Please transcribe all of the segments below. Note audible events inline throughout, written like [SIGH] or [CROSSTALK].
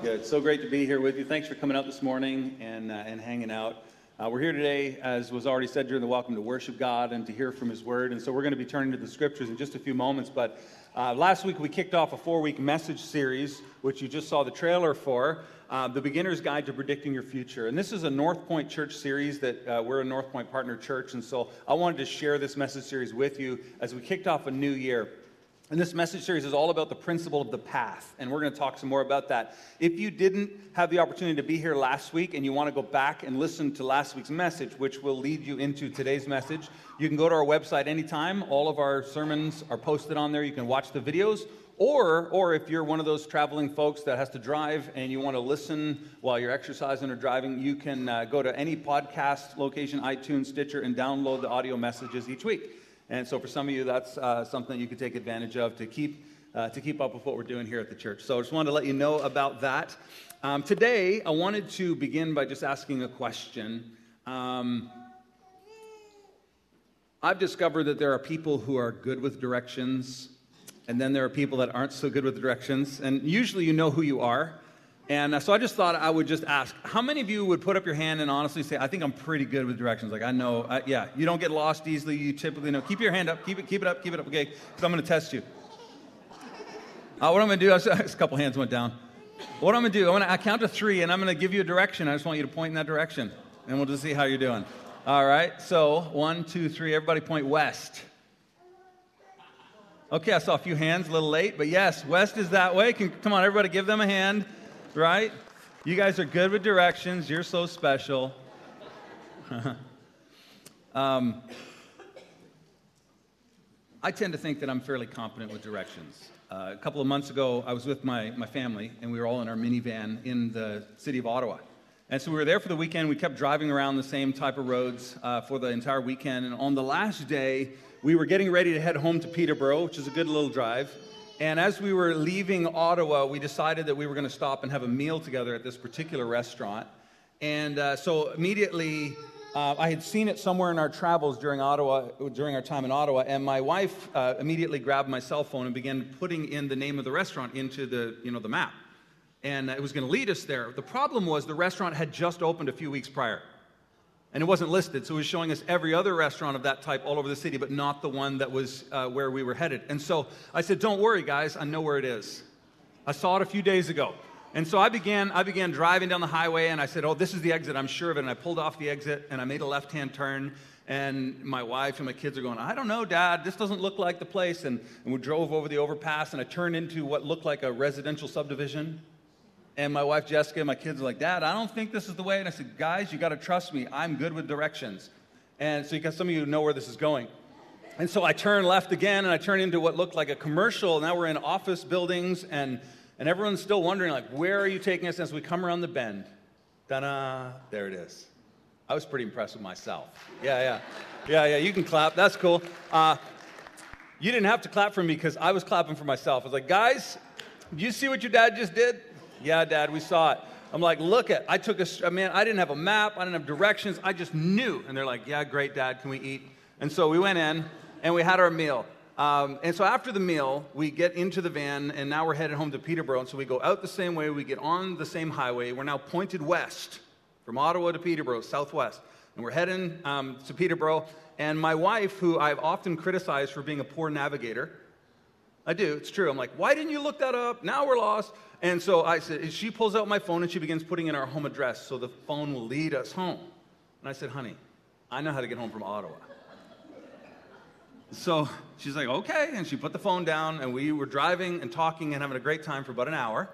Good. So great to be here with you. Thanks for coming out this morning and, uh, and hanging out. Uh, we're here today, as was already said during the welcome, to worship God and to hear from His Word. And so we're going to be turning to the Scriptures in just a few moments. But uh, last week we kicked off a four week message series, which you just saw the trailer for. Uh, the Beginner's Guide to Predicting Your Future. And this is a North Point Church series that uh, we're a North Point partner church. And so I wanted to share this message series with you as we kicked off a new year. And this message series is all about the principle of the path, and we're going to talk some more about that. If you didn't have the opportunity to be here last week and you want to go back and listen to last week's message, which will lead you into today's message, you can go to our website anytime. All of our sermons are posted on there. You can watch the videos, or, or if you're one of those traveling folks that has to drive and you want to listen while you're exercising or driving, you can uh, go to any podcast location, iTunes, Stitcher, and download the audio messages each week. And so for some of you, that's uh, something you could take advantage of to keep, uh, to keep up with what we're doing here at the church. So I just wanted to let you know about that. Um, today, I wanted to begin by just asking a question. Um, I've discovered that there are people who are good with directions, and then there are people that aren't so good with directions. And usually you know who you are. And uh, so I just thought I would just ask how many of you would put up your hand and honestly say, I think I'm pretty good with directions? Like, I know, uh, yeah, you don't get lost easily. You typically know. Keep your hand up, keep it, keep it up, keep it up, okay? Because I'm going to test you. Uh, what I'm going to do, [LAUGHS] a couple hands went down. What I'm going to do, I'm going to count to three and I'm going to give you a direction. I just want you to point in that direction and we'll just see how you're doing. All right, so one, two, three, everybody point west. Okay, I saw a few hands, a little late, but yes, west is that way. Can, come on, everybody, give them a hand right? You guys are good with directions. You're so special. [LAUGHS] um, I tend to think that I'm fairly competent with directions. Uh, a couple of months ago, I was with my, my family, and we were all in our minivan in the city of Ottawa. And so we were there for the weekend. We kept driving around the same type of roads uh, for the entire weekend. And on the last day, we were getting ready to head home to Peterborough, which is a good little drive. And as we were leaving Ottawa, we decided that we were going to stop and have a meal together at this particular restaurant. And uh, so immediately, uh, I had seen it somewhere in our travels during Ottawa, during our time in Ottawa, and my wife uh, immediately grabbed my cell phone and began putting in the name of the restaurant into the, you know, the map. And it was going to lead us there. The problem was the restaurant had just opened a few weeks prior and it wasn't listed. So it was showing us every other restaurant of that type all over the city, but not the one that was uh, where we were headed. And so I said, Don't worry, guys, I know where it is. I saw it a few days ago. And so I began, I began driving down the highway, and I said, Oh, this is the exit, I'm sure of it. And I pulled off the exit, and I made a left hand turn. And my wife and my kids are going, I don't know, Dad, this doesn't look like the place. And, and we drove over the overpass, and I turned into what looked like a residential subdivision. And my wife Jessica and my kids are like, Dad, I don't think this is the way. And I said, Guys, you got to trust me. I'm good with directions. And so, because some of you know where this is going. And so I turn left again and I turn into what looked like a commercial. Now we're in office buildings and, and everyone's still wondering, like, where are you taking us as we come around the bend? Ta da! There it is. I was pretty impressed with myself. Yeah, yeah. Yeah, yeah, you can clap. That's cool. Uh, you didn't have to clap for me because I was clapping for myself. I was like, guys, do you see what your dad just did? Yeah, Dad, we saw it. I'm like, look at, I took a, man, I didn't have a map, I didn't have directions, I just knew. And they're like, yeah, great, Dad, can we eat? And so we went in and we had our meal. Um, and so after the meal, we get into the van, and now we're headed home to Peterborough. And so we go out the same way, we get on the same highway. We're now pointed west from Ottawa to Peterborough, southwest. And we're heading um, to Peterborough. And my wife, who I've often criticized for being a poor navigator, I do, it's true. I'm like, why didn't you look that up? Now we're lost. And so I said, she pulls out my phone and she begins putting in our home address so the phone will lead us home. And I said, honey, I know how to get home from Ottawa. So she's like, okay. And she put the phone down and we were driving and talking and having a great time for about an hour.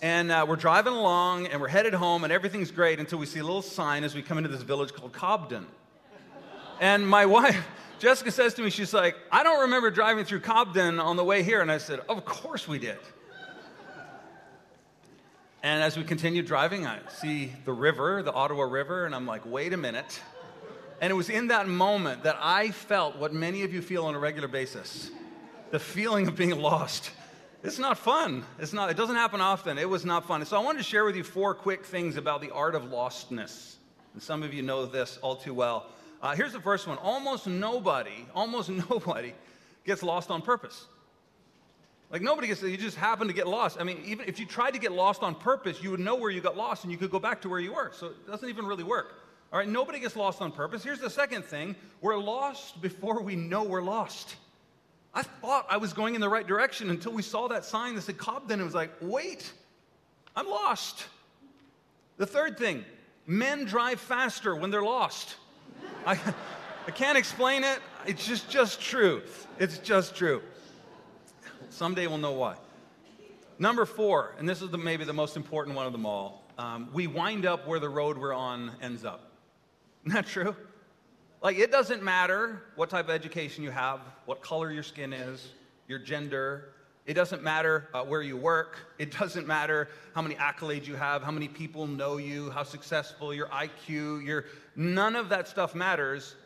And uh, we're driving along and we're headed home and everything's great until we see a little sign as we come into this village called Cobden. And my [LAUGHS] wife, Jessica says to me, she's like, I don't remember driving through Cobden on the way here. And I said, Of course we did. And as we continue driving, I see the river, the Ottawa River, and I'm like, wait a minute. And it was in that moment that I felt what many of you feel on a regular basis the feeling of being lost. It's not fun. It's not, it doesn't happen often. It was not fun. So I wanted to share with you four quick things about the art of lostness. And some of you know this all too well. Uh, here's the first one almost nobody, almost [LAUGHS] nobody gets lost on purpose. Like nobody gets, you just happen to get lost. I mean, even if you tried to get lost on purpose, you would know where you got lost and you could go back to where you were. So it doesn't even really work. All right, nobody gets lost on purpose. Here's the second thing we're lost before we know we're lost. I thought I was going in the right direction until we saw that sign that said Cobden. It was like, wait, I'm lost. The third thing men drive faster when they're lost. [LAUGHS] I, I can't explain it. It's just, just true. It's just true. Someday we'll know why. Number four, and this is the, maybe the most important one of them all um, we wind up where the road we're on ends up. [LAUGHS] Isn't that true? Like, it doesn't matter what type of education you have, what color your skin is, your gender. It doesn't matter uh, where you work. It doesn't matter how many accolades you have, how many people know you, how successful your IQ, your none of that stuff matters.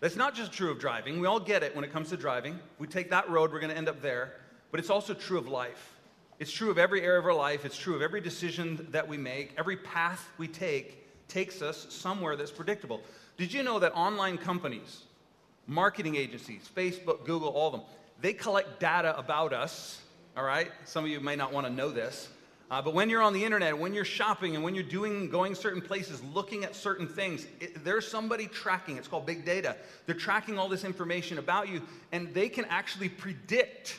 That's not just true of driving. We all get it when it comes to driving. We take that road, we're going to end up there. But it's also true of life. It's true of every area of our life. It's true of every decision that we make. Every path we take takes us somewhere that's predictable. Did you know that online companies, marketing agencies, Facebook, Google, all of them, they collect data about us, all right? Some of you may not want to know this. Uh, but when you're on the internet, when you're shopping, and when you're doing going certain places, looking at certain things, it, there's somebody tracking. It's called big data. They're tracking all this information about you, and they can actually predict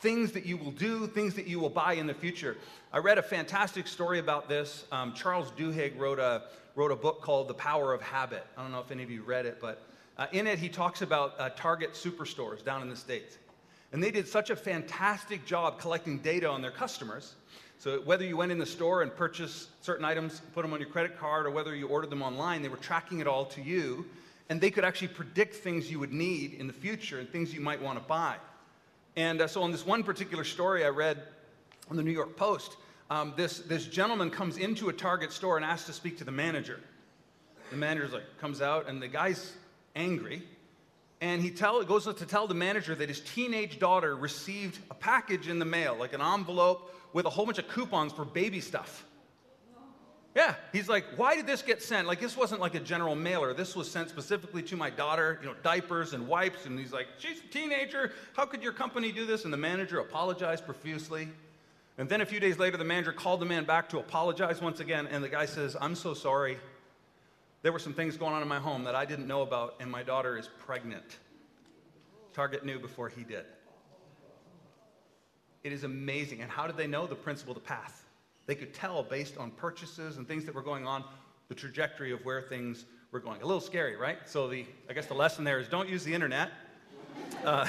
things that you will do, things that you will buy in the future. I read a fantastic story about this. Um, Charles Duhigg wrote a, wrote a book called The Power of Habit. I don't know if any of you read it, but uh, in it, he talks about uh, Target superstores down in the States. And they did such a fantastic job collecting data on their customers. So, whether you went in the store and purchased certain items, put them on your credit card, or whether you ordered them online, they were tracking it all to you. And they could actually predict things you would need in the future and things you might want to buy. And uh, so, on this one particular story I read on the New York Post, um, this, this gentleman comes into a Target store and asks to speak to the manager. The manager like, comes out, and the guy's angry. And he tell, goes to tell the manager that his teenage daughter received a package in the mail, like an envelope with a whole bunch of coupons for baby stuff. Yeah, he's like, why did this get sent? Like, this wasn't like a general mailer. This was sent specifically to my daughter, you know, diapers and wipes. And he's like, she's a teenager. How could your company do this? And the manager apologized profusely. And then a few days later, the manager called the man back to apologize once again. And the guy says, I'm so sorry. There were some things going on in my home that I didn't know about, and my daughter is pregnant. Target knew before he did. It is amazing. And how did they know? The principle, the path. They could tell based on purchases and things that were going on, the trajectory of where things were going. A little scary, right? So the, I guess the lesson there is don't use the internet. Uh,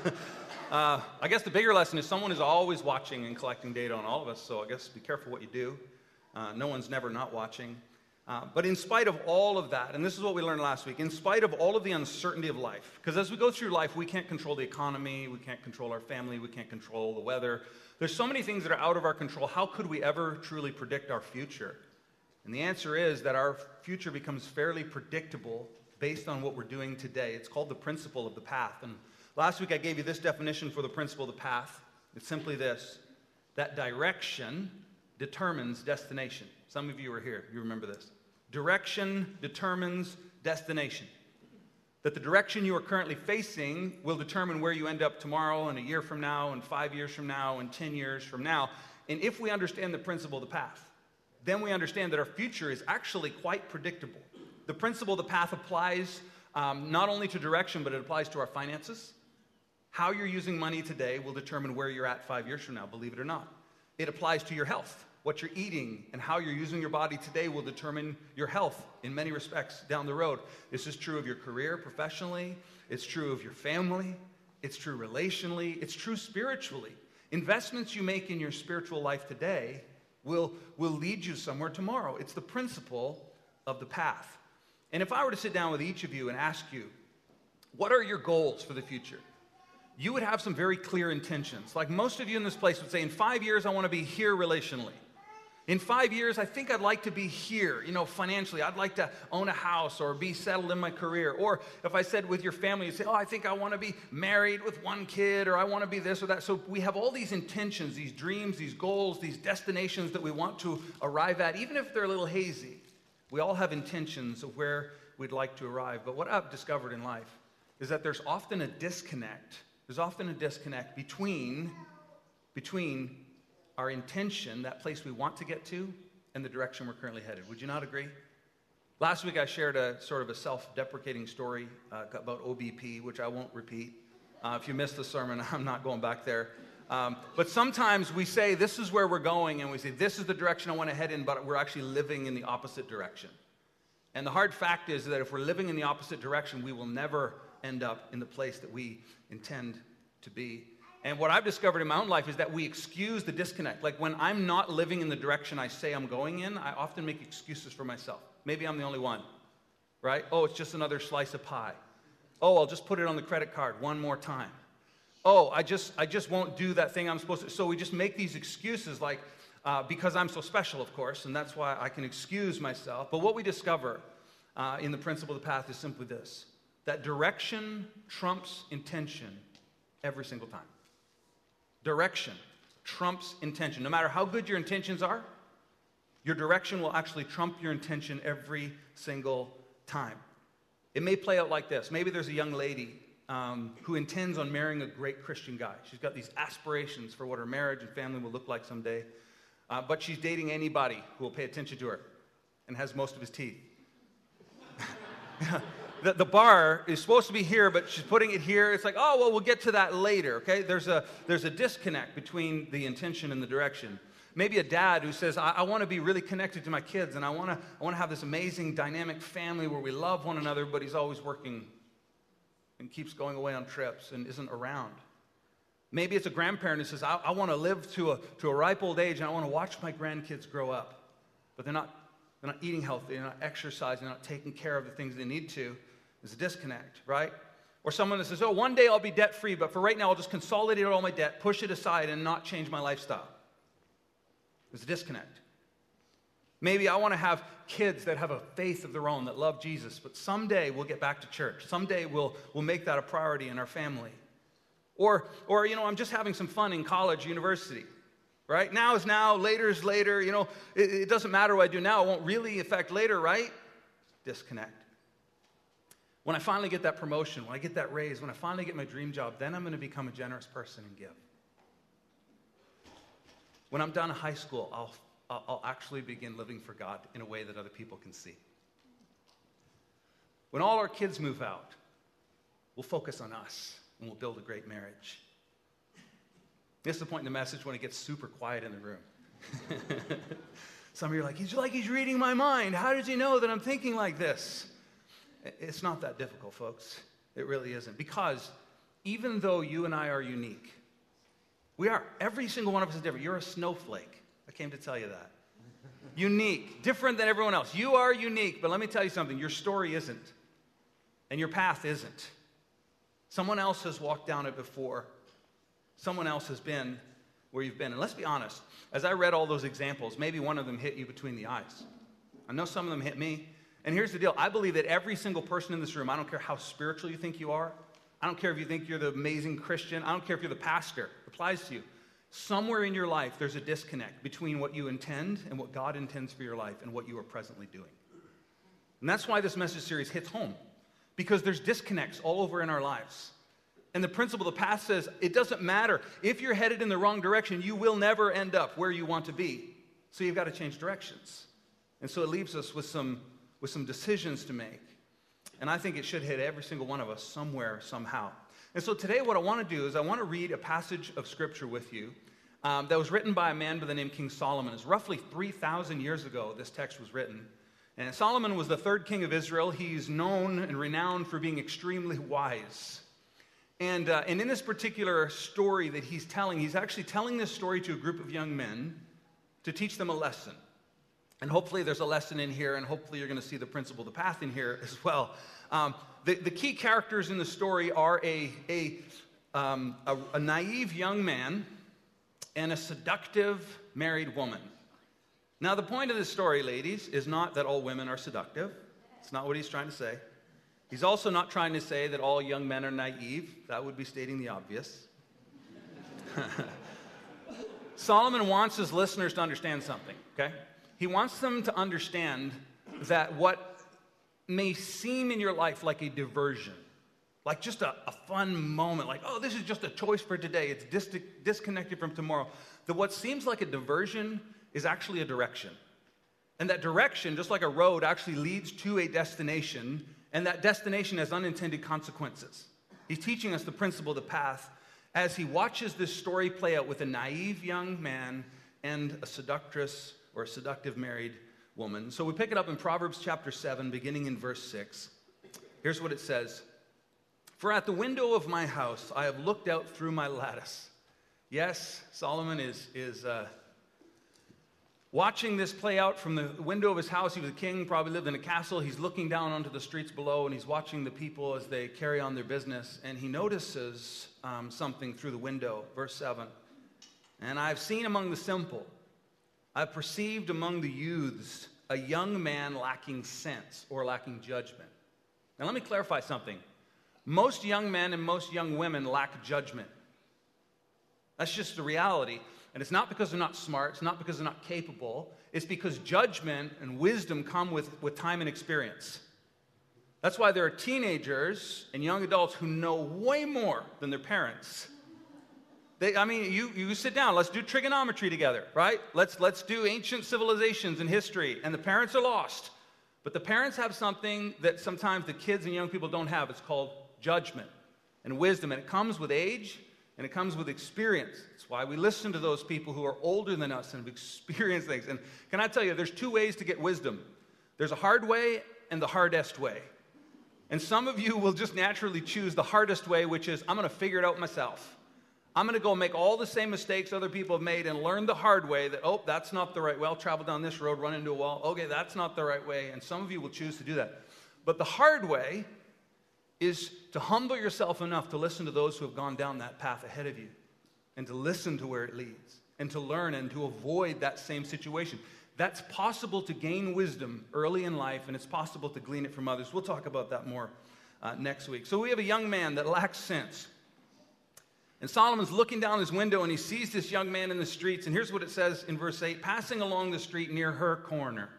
[LAUGHS] uh, I guess the bigger lesson is someone is always watching and collecting data on all of us. So I guess be careful what you do. Uh, no one's never not watching. Uh, but in spite of all of that, and this is what we learned last week, in spite of all of the uncertainty of life, because as we go through life, we can't control the economy, we can't control our family, we can't control the weather. There's so many things that are out of our control. How could we ever truly predict our future? And the answer is that our future becomes fairly predictable based on what we're doing today. It's called the principle of the path. And last week I gave you this definition for the principle of the path. It's simply this that direction determines destination. Some of you are here, you remember this. Direction determines destination. That the direction you are currently facing will determine where you end up tomorrow and a year from now and five years from now and 10 years from now. And if we understand the principle of the path, then we understand that our future is actually quite predictable. The principle of the path applies um, not only to direction, but it applies to our finances. How you're using money today will determine where you're at five years from now, believe it or not. It applies to your health what you're eating and how you're using your body today will determine your health in many respects down the road. This is true of your career professionally, it's true of your family, it's true relationally, it's true spiritually. Investments you make in your spiritual life today will, will lead you somewhere tomorrow. It's the principle of the path. And if I were to sit down with each of you and ask you, what are your goals for the future? You would have some very clear intentions. Like most of you in this place would say, in five years, I want to be here relationally. In five years, I think I'd like to be here, you know, financially. I'd like to own a house or be settled in my career. Or if I said with your family, you say, oh, I think I want to be married with one kid or I want to be this or that. So we have all these intentions, these dreams, these goals, these destinations that we want to arrive at, even if they're a little hazy. We all have intentions of where we'd like to arrive. But what I've discovered in life is that there's often a disconnect. There's often a disconnect between, between our intention, that place we want to get to, and the direction we're currently headed. Would you not agree? Last week I shared a sort of a self deprecating story uh, about OBP, which I won't repeat. Uh, if you missed the sermon, [LAUGHS] I'm not going back there. Um, but sometimes we say, This is where we're going, and we say, This is the direction I want to head in, but we're actually living in the opposite direction. And the hard fact is that if we're living in the opposite direction, we will never end up in the place that we intend to be. And what I've discovered in my own life is that we excuse the disconnect. Like when I'm not living in the direction I say I'm going in, I often make excuses for myself. Maybe I'm the only one, right? Oh, it's just another slice of pie. Oh, I'll just put it on the credit card one more time. Oh, I just, I just won't do that thing I'm supposed to. So we just make these excuses like, uh, because I'm so special, of course, and that's why I can excuse myself. But what we discover uh, in the principle of the path is simply this that direction trumps intention every single time. Direction trumps intention. No matter how good your intentions are, your direction will actually trump your intention every single time. It may play out like this. Maybe there's a young lady um, who intends on marrying a great Christian guy. She's got these aspirations for what her marriage and family will look like someday. Uh, but she's dating anybody who will pay attention to her and has most of his teeth. [LAUGHS] the, the bar is supposed to be here, but she's putting it here. It's like, oh, well, we'll get to that later, okay? There's a, there's a disconnect between the intention and the direction. Maybe a dad who says, I, I want to be really connected to my kids and I want to I wanna have this amazing, dynamic family where we love one another, but he's always working and keeps going away on trips and isn't around. Maybe it's a grandparent who says, I, I want to live to a, to a ripe old age and I want to watch my grandkids grow up, but they're not, they're not eating healthy, they're not exercising, they're not taking care of the things they need to. There's a disconnect, right? Or someone that says, oh, one day I'll be debt free, but for right now I'll just consolidate all my debt, push it aside, and not change my lifestyle. There's a disconnect. Maybe I want to have kids that have a faith of their own, that love Jesus, but someday we'll get back to church. Someday we'll, we'll make that a priority in our family. Or, or, you know, I'm just having some fun in college, university, right? Now is now, later is later. You know, it, it doesn't matter what I do now, it won't really affect later, right? Disconnect. When I finally get that promotion, when I get that raise, when I finally get my dream job, then I'm going to become a generous person and give. When I'm done high school, I'll, I'll actually begin living for God in a way that other people can see. When all our kids move out, we'll focus on us and we'll build a great marriage. This is the point in the message when it gets super quiet in the room. [LAUGHS] Some of you are like, he's like he's reading my mind. How does he know that I'm thinking like this? It's not that difficult, folks. It really isn't. Because even though you and I are unique, we are. Every single one of us is different. You're a snowflake. I came to tell you that. unique, different than everyone else. You are unique, but let me tell you something your story isn't, and your path isn't. Someone else has walked down it before, someone else has been where you've been. And let's be honest, as I read all those examples, maybe one of them hit you between the eyes. I know some of them hit me. And here's the deal I believe that every single person in this room, I don't care how spiritual you think you are, I don't care if you think you're the amazing Christian, I don't care if you're the pastor, it applies to you. Somewhere in your life, there's a disconnect between what you intend and what God intends for your life and what you are presently doing. And that's why this message series hits home, because there's disconnects all over in our lives. And the principle of the path says it doesn't matter. If you're headed in the wrong direction, you will never end up where you want to be. So you've got to change directions. And so it leaves us with some with some decisions to make. And I think it should hit every single one of us somewhere, somehow. And so today, what I want to do is I want to read a passage of scripture with you um, that was written by a man by the name King Solomon. It's roughly 3,000 years ago this text was written. And Solomon was the third king of Israel. He's known and renowned for being extremely [LAUGHS] wise. And, uh, and in this particular story that he's telling, he's actually telling this story to a group of young men to teach them a lesson. And hopefully, there's a lesson in here, and hopefully, you're going to see the principle the path in here as well. Um, the, the key characters in the story are a, a, um, a, a naive young man and a seductive married woman. Now, the point of this story, ladies, is not that all women are seductive. It's not what he's trying to say. He's also not trying to say that all young men are naive. That would be stating the obvious. [LAUGHS] Solomon wants his listeners to understand something, okay? He wants them to understand that what may seem in your life like a diversion, like just a, a fun moment, like, oh, this is just a choice for today, it's dis- disconnected from tomorrow, that what seems like a diversion is actually a direction. And that direction, just like a road, actually leads to a destination, and that destination has unintended consequences. He's teaching us the principle of the path as he watches this story play out with a naive young man and a seductress or a seductive married woman. So we pick it up in Proverbs chapter 7, beginning in verse 6. Here's what it says For at the window of my house I have looked out through my lattice. Yes, Solomon is, is uh, watching this play out from the window of his house. He was a king, probably lived in a castle. He's looking down onto the streets below and he's watching the people as they carry on their business. And he notices um, something through the window. Verse 7 And I've seen among the simple, I've perceived among the youths a young man lacking sense or lacking judgment. Now, let me clarify something. Most young men and most young women lack judgment. That's just the reality. And it's not because they're not smart, it's not because they're not capable, it's because judgment and wisdom come with, with time and experience. That's why there are teenagers and young adults who know way more than their parents. They, I mean, you, you sit down, let's do trigonometry together, right? Let's, let's do ancient civilizations and history, and the parents are lost. But the parents have something that sometimes the kids and young people don't have. It's called judgment and wisdom, and it comes with age and it comes with experience. That's why we listen to those people who are older than us and have experienced things. And can I tell you, there's two ways to get wisdom there's a hard way and the hardest way. And some of you will just naturally choose the hardest way, which is I'm going to figure it out myself. I'm going to go make all the same mistakes other people have made and learn the hard way that, oh, that's not the right way. I'll travel down this road, run into a wall. Okay, that's not the right way. And some of you will choose to do that. But the hard way is to humble yourself enough to listen to those who have gone down that path ahead of you and to listen to where it leads and to learn and to avoid that same situation. That's possible to gain wisdom early in life, and it's possible to glean it from others. We'll talk about that more uh, next week. So, we have a young man that lacks sense. And Solomon's looking down his window and he sees this young man in the streets. And here's what it says in verse 8 passing along the street near her corner.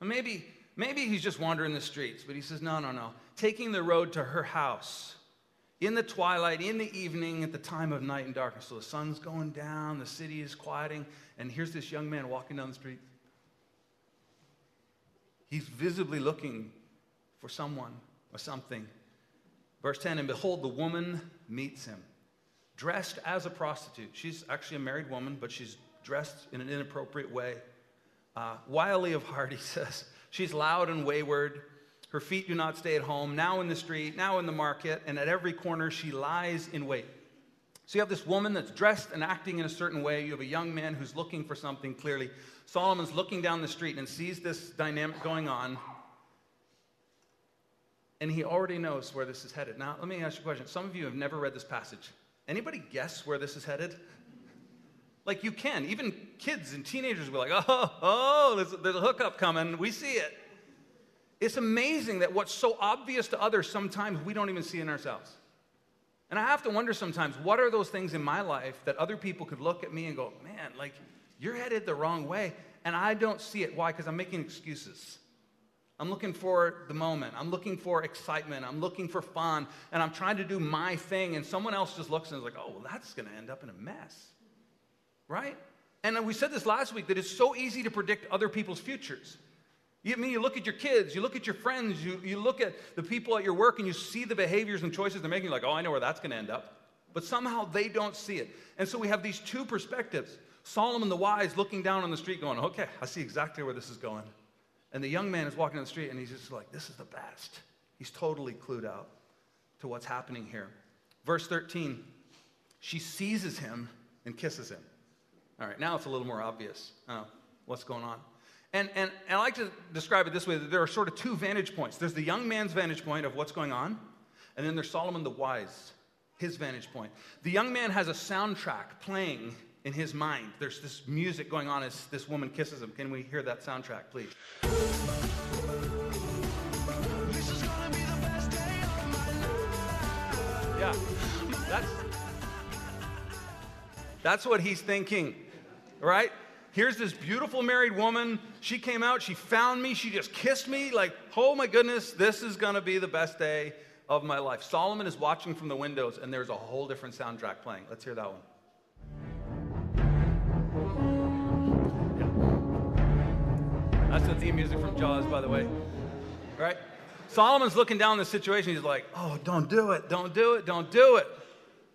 Maybe Maybe he's just wandering the streets, but he says, no, no, no. Taking the road to her house in the twilight, in the evening, at the time of night and darkness. So the sun's going down, the city is quieting, and here's this young man walking down the street. He's visibly looking for someone or something. Verse 10 And behold, the woman meets him, dressed as a prostitute. She's actually a married woman, but she's dressed in an inappropriate way. Uh, wily of heart, he [LAUGHS] says. She's loud and wayward. Her feet do not stay at home, now in the street, now in the market, and at every corner she lies in wait. So you have this woman that's dressed and acting in a certain way. You have a young man who's looking for something clearly. Solomon's looking down the street and sees this dynamic going on. And he already knows where this is headed. Now, let me ask you a question. Some of you have never read this passage. Anybody guess where this is headed? Like you can. Even kids and teenagers will be like, oh, oh, there's, there's a hookup coming. We see it. It's amazing that what's so obvious to others, sometimes we don't even see in ourselves. And I have to wonder sometimes, what are those things in my life that other people could look at me and go, man, like, you're headed the wrong way. And I don't see it. Why? Because I'm making excuses. I'm looking for the moment. I'm looking for excitement. I'm looking for fun. And I'm trying to do my thing. And someone else just looks and is like, oh, well, that's going to end up in a mess right? And we said this last week that it's so easy to predict other people's futures. You, I mean, you look at your kids, you look at your friends, you, you look at the people at your work, and you see the behaviors and choices they're making. You're like, oh, I know where that's going to end up. But somehow they don't see it. And so we have these two perspectives Solomon the wise looking down on the street, going, okay, I see exactly where this is going. And the young man is walking down the street, and he's just like, this is the best. He's totally clued out to what's happening here. Verse 13, she seizes him and kisses him. All right, now it's a little more obvious uh, what's going on. And, and, and I like to describe it this way that there are sort of two vantage points there's the young man's vantage point of what's going on, and then there's Solomon the wise, his vantage point. The young man has a soundtrack playing in his mind. There's this music going on as this woman kisses him. Can we hear that soundtrack, please? Yeah, that's, that's what he's thinking, right? Here's this beautiful married woman. She came out, she found me, she just kissed me. Like, oh my goodness, this is gonna be the best day of my life. Solomon is watching from the windows, and there's a whole different soundtrack playing. Let's hear that one. That's the theme music from Jaws, by the way. Right? Solomon's looking down the situation. He's like, oh, don't do it, don't do it, don't do it.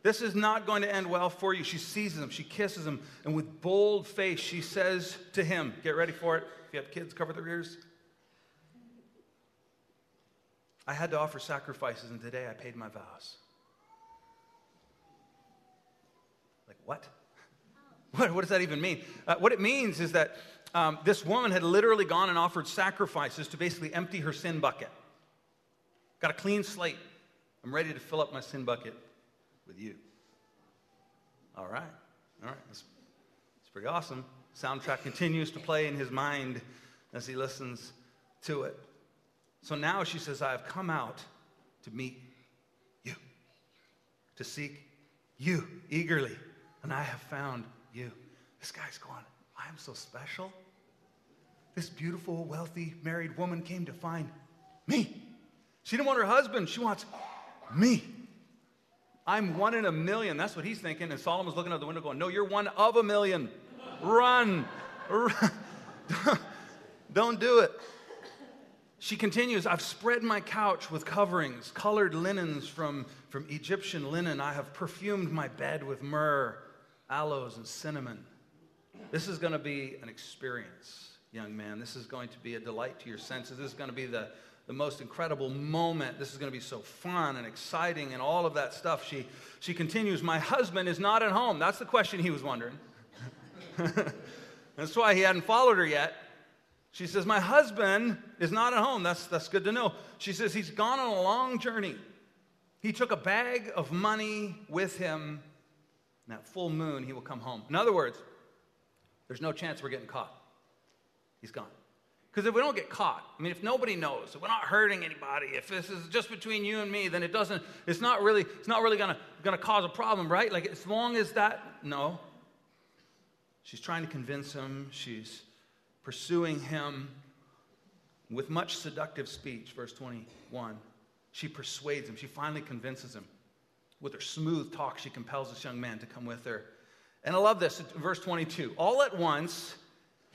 This is not going to end well for you. She seizes him, she kisses him, and with bold face, she says to him, Get ready for it. If you have kids, cover their ears. I had to offer sacrifices, and today I paid my vows. Like, what? [LAUGHS] What, what does that even mean? Uh, what it means is that um, this woman had literally gone and offered sacrifices to basically empty her sin bucket. Got a clean slate. I'm ready to fill up my sin bucket with you. All right. All right. That's, that's pretty awesome. Soundtrack continues to play in his mind as he listens to it. So now she says, I have come out to meet you, to seek you eagerly, and I have found you. This guy's going, I am so special. This beautiful, wealthy, married woman came to find me. She didn't want her husband, she wants me. I'm one in a million. That's what he's thinking. And Solomon's looking out the window going, No, you're one of a million. Run. Run. [LAUGHS] Don't do it. She continues, I've spread my couch with coverings, colored linens from, from Egyptian linen. I have perfumed my bed with myrrh, aloes, and cinnamon. This is going to be an experience, young man. This is going to be a delight to your senses. This is going to be the, the most incredible moment. This is going to be so fun and exciting and all of that stuff. She, she continues, My husband is not at home. That's the question he was wondering. [LAUGHS] That's why he hadn't followed her yet. She says, My husband is not at home. That's, that's good to know. She says, He's gone on a long journey. He took a bag of money with him. And that full moon, he will come home. In other words, there's no chance we're getting caught. He's gone. Because if we don't get caught, I mean, if nobody knows, if we're not hurting anybody, if this is just between you and me, then it doesn't, it's not really, it's not really gonna, gonna cause a problem, right? Like as long as that, no. She's trying to convince him, she's pursuing him with much seductive speech, verse 21. She persuades him, she finally convinces him. With her smooth talk, she compels this young man to come with her. And I love this, verse 22. All at once,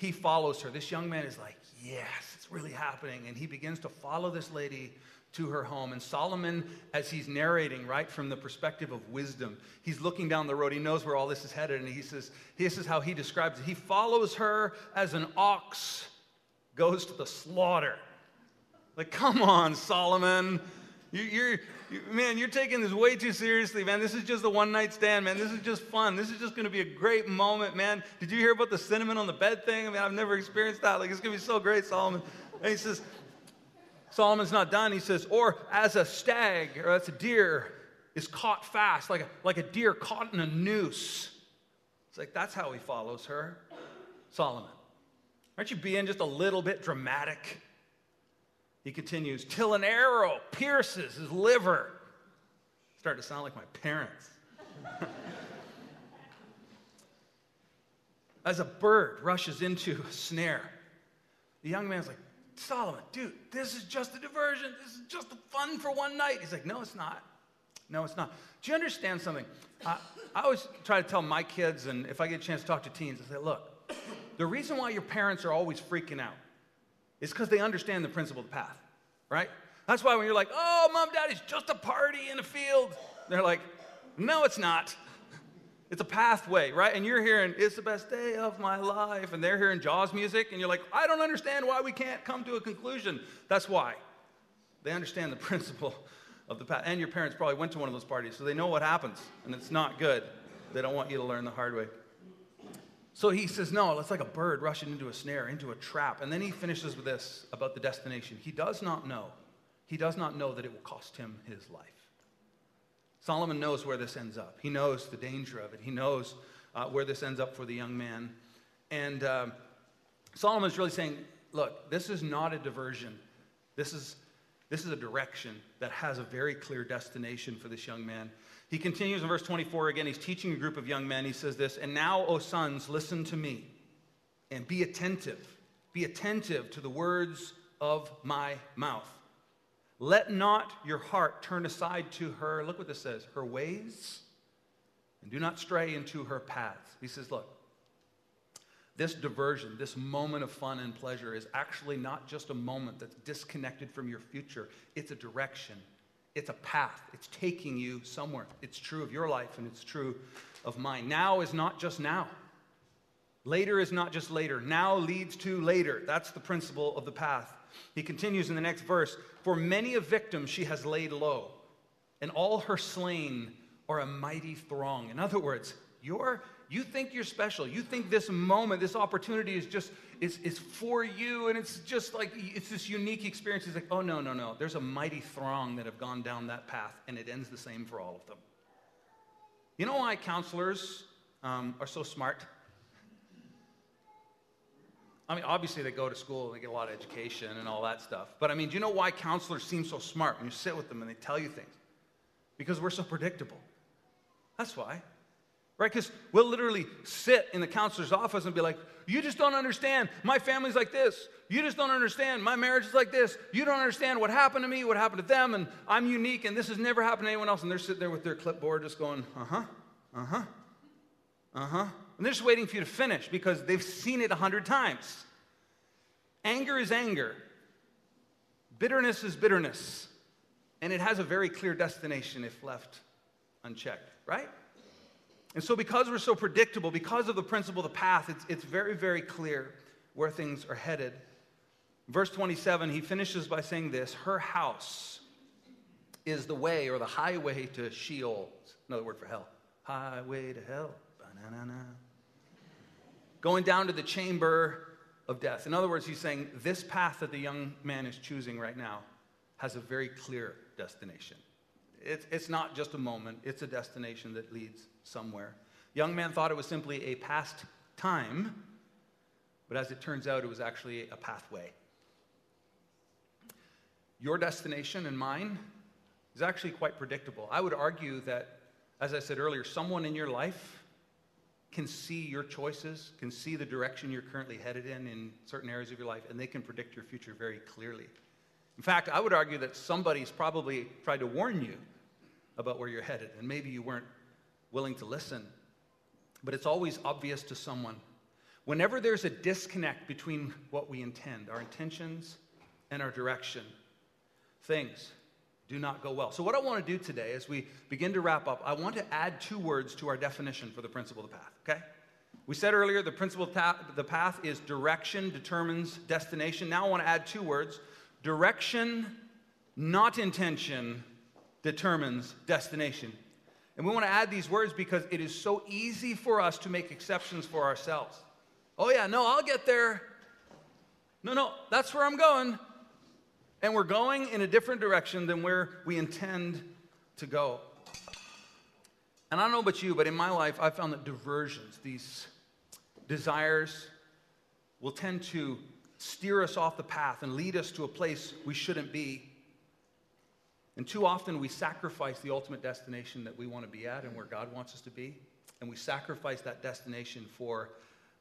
he follows her. This young man is like, Yes, it's really happening. And he begins to follow this lady to her home. And Solomon, as he's narrating, right, from the perspective of wisdom, he's looking down the road. He knows where all this is headed. And he says, This is how he describes it. He follows her as an ox goes to the slaughter. Like, come on, Solomon. You, you're, you, man, you're taking this way too seriously, man. This is just a one night stand, man. This is just fun. This is just going to be a great moment, man. Did you hear about the cinnamon on the bed thing? I mean, I've never experienced that. Like, it's going to be so great, Solomon. And he says, Solomon's not done. He says, or as a stag or as a deer is caught fast, like a, like a deer caught in a noose. It's like, that's how he follows her. Solomon. Aren't you being just a little bit dramatic? He continues, till an arrow pierces his liver. Starting to sound like my parents. [LAUGHS] As a bird rushes into a snare, the young man's like, Solomon, dude, this is just a diversion. This is just fun for one night. He's like, no, it's not. No, it's not. Do you understand something? I, I always try to tell my kids, and if I get a chance to talk to teens, I say, look, the reason why your parents are always freaking out is because they understand the principle of the path, right? That's why when you're like, oh, mom, dad, it's just a party in a field, they're like, no, it's not. It's a pathway, right? And you're hearing, it's the best day of my life. And they're hearing Jaws music, and you're like, I don't understand why we can't come to a conclusion. That's why. They understand the [LAUGHS] principle of the path. And your parents probably went to one of those parties, so they know what happens, and it's not good. They don't want you to learn the hard way. So he says, No, it's like a bird rushing into a snare, into a trap. And then he finishes with this about the destination. He does not know. He does not know that it will cost him his life. Solomon knows where this ends up. He knows the danger of it. He knows uh, where this ends up for the young man. And um, Solomon is really saying, look, this is not a diversion. This is, this is a direction that has a very clear destination for this young man. He continues in verse 24 again. He's teaching a group of young men. He says this, And now, O sons, listen to me and be attentive. Be attentive to the words of my mouth. Let not your heart turn aside to her. Look what this says her ways, and do not stray into her paths. He says, Look, this diversion, this moment of fun and pleasure is actually not just a moment that's disconnected from your future, it's a direction, it's a path, it's taking you somewhere. It's true of your life and it's true of mine. Now is not just now. Later is not just later. Now leads to later. That's the principle of the path. He continues in the next verse For many a victim she has laid low, and all her slain are a mighty throng. In other words, you're, you think you're special. You think this moment, this opportunity is just is, is for you, and it's just like it's this unique experience. It's like, oh no, no, no. There's a mighty throng that have gone down that path, and it ends the same for all of them. You know why counselors um, are so smart? I mean, obviously they go to school and they get a lot of education and all that stuff. But I mean, do you know why counselors seem so smart when you sit with them and they tell you things? Because we're so predictable. That's why. Right? Because we'll literally sit in the counselor's office and be like, You just don't understand. My family's like this. You just don't understand. My marriage is like this. You don't understand what happened to me, what happened to them, and I'm unique, and this has never happened to anyone else. And they're sitting there with their clipboard just going, Uh huh, uh huh, uh huh. And they're just waiting for you to finish because they've seen it a hundred times. Anger is anger, bitterness is bitterness, and it has a very clear destination if left unchecked, right? And so, because we're so predictable, because of the principle of the path, it's, it's very, very clear where things are headed. Verse 27, he finishes by saying this Her house is the way or the highway to Sheol. Another word for hell. Highway to hell. Ba-na-na-na. Going down to the chamber of death. In other words, he's saying this path that the young man is choosing right now has a very clear destination. It's, it's not just a moment, it's a destination that leads somewhere. Young man thought it was simply a past time, but as it turns out, it was actually a pathway. Your destination and mine is actually quite predictable. I would argue that, as I said earlier, someone in your life can see your choices, can see the direction you're currently headed in in certain areas of your life, and they can predict your future very clearly. In fact, I would argue that somebody's probably tried to warn you about where you're headed, and maybe you weren't willing to listen. But it's always obvious to someone. Whenever there's a disconnect between what we intend, our intentions, and our direction, things do not go well. So, what I want to do today as we begin to wrap up, I want to add two words to our definition for the principle of the path, okay? We said earlier the principle of the path is direction determines destination. Now I want to add two words direction, not intention, determines destination. And we want to add these words because it is so easy for us to make exceptions for ourselves. Oh, yeah, no, I'll get there. No, no, that's where I'm going. And we're going in a different direction than where we intend to go. And I don't know about you, but in my life, I found that diversions, these desires, will tend to steer us off the path and lead us to a place we shouldn't be. And too often we sacrifice the ultimate destination that we want to be at and where God wants us to be. And we sacrifice that destination for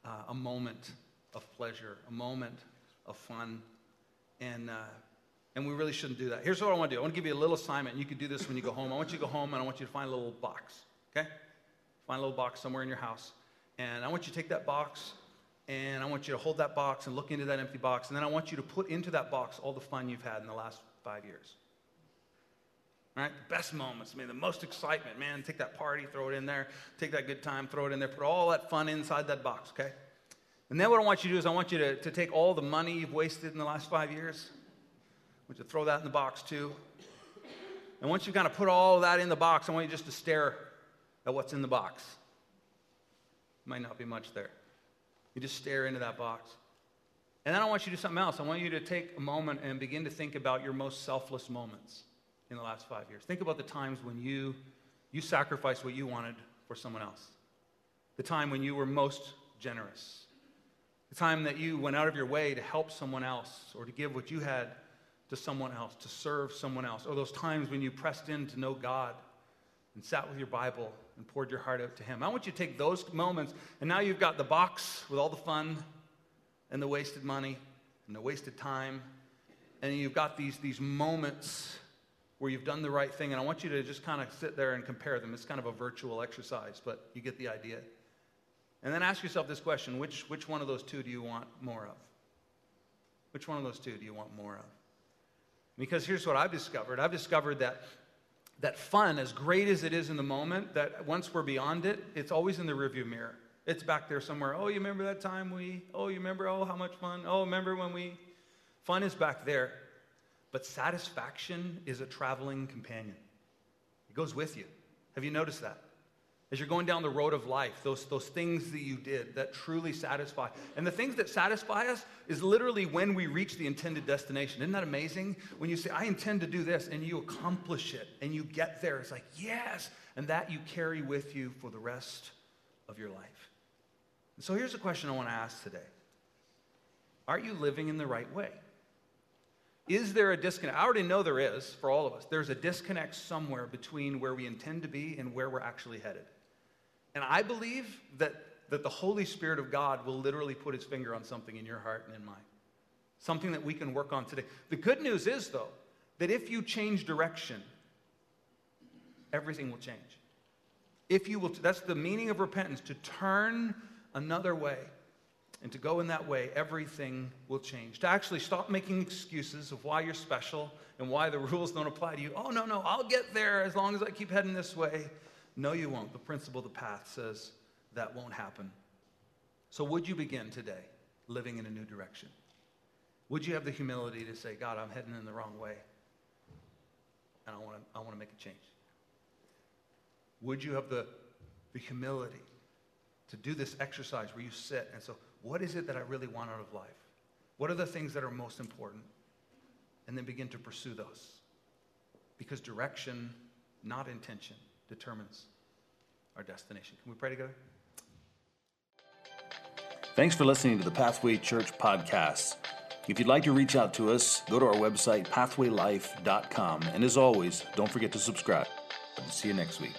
uh, a moment of pleasure, a moment of fun. And, uh, and we really shouldn't do that. Here's what I want to do I want to give you a little assignment. and You can do this when you go home. I want you to go home and I want you to find a little box, okay? Find a little box somewhere in your house. And I want you to take that box and I want you to hold that box and look into that empty box. And then I want you to put into that box all the fun you've had in the last five years. Right? The best moments, I mean, the most excitement, man. Take that party, throw it in there. Take that good time, throw it in there. Put all that fun inside that box, okay? And then what I want you to do is I want you to, to take all the money you've wasted in the last five years. I want you to throw that in the box too. And once you've kind of put all that in the box, I want you just to stare at what's in the box. Might not be much there. You just stare into that box. And then I want you to do something else. I want you to take a moment and begin to think about your most selfless moments in the last five years. Think about the times when you, you sacrificed what you wanted for someone else. the time when you were most generous, the time that you went out of your way to help someone else or to give what you had to someone else, to serve someone else, or those times when you pressed in to know God and sat with your Bible and poured your heart out to Him. I want you to take those moments, and now you've got the box with all the fun and the wasted money and the wasted time, and you've got these, these moments where you've done the right thing, and I want you to just kind of sit there and compare them. It's kind of a virtual exercise, but you get the idea. And then ask yourself this question which, which one of those two do you want more of? Which one of those two do you want more of? Because here's what I've discovered I've discovered that, that fun, as great as it is in the moment, that once we're beyond it, it's always in the rearview mirror. It's back there somewhere. Oh, you remember that time we, oh, you remember, oh, how much fun? Oh, remember when we, fun is back there. But satisfaction is a traveling companion, it goes with you. Have you noticed that? As you're going down the road of life, those, those things that you did that truly satisfy. And the things that satisfy us is literally when we reach the intended destination. Isn't that amazing? When you say, I intend to do this, and you accomplish it, and you get there, it's like, yes. And that you carry with you for the rest of your life. And so here's a question I want to ask today Are you living in the right way? Is there a disconnect? I already know there is for all of us. There's a disconnect somewhere between where we intend to be and where we're actually headed. And I believe that, that the Holy Spirit of God will literally put his finger on something in your heart and in mine. Something that we can work on today. The good news is, though, that if you change direction, everything will change. If you will, that's the meaning of repentance, to turn another way and to go in that way, everything will change. To actually stop making excuses of why you're special and why the [LAUGHS] rules don't apply to you. Oh, no, no, I'll get there as long as I keep heading this way. No, you won't. The principle of the path says that won't happen. So, would you begin today living in a new direction? Would you have the humility to say, God, I'm heading in the wrong way, and I want to, I want to make a change? Would you have the, the humility to do this exercise where you sit and so, what is it that I really want out of life? What are the things that are most important? And then begin to pursue those. Because direction, not intention, determines our destination. Can we pray together? Thanks for listening to the Pathway Church podcast. If you'd like to reach out to us, go to our website, pathwaylife.com. And as always, don't forget to subscribe. See you next week.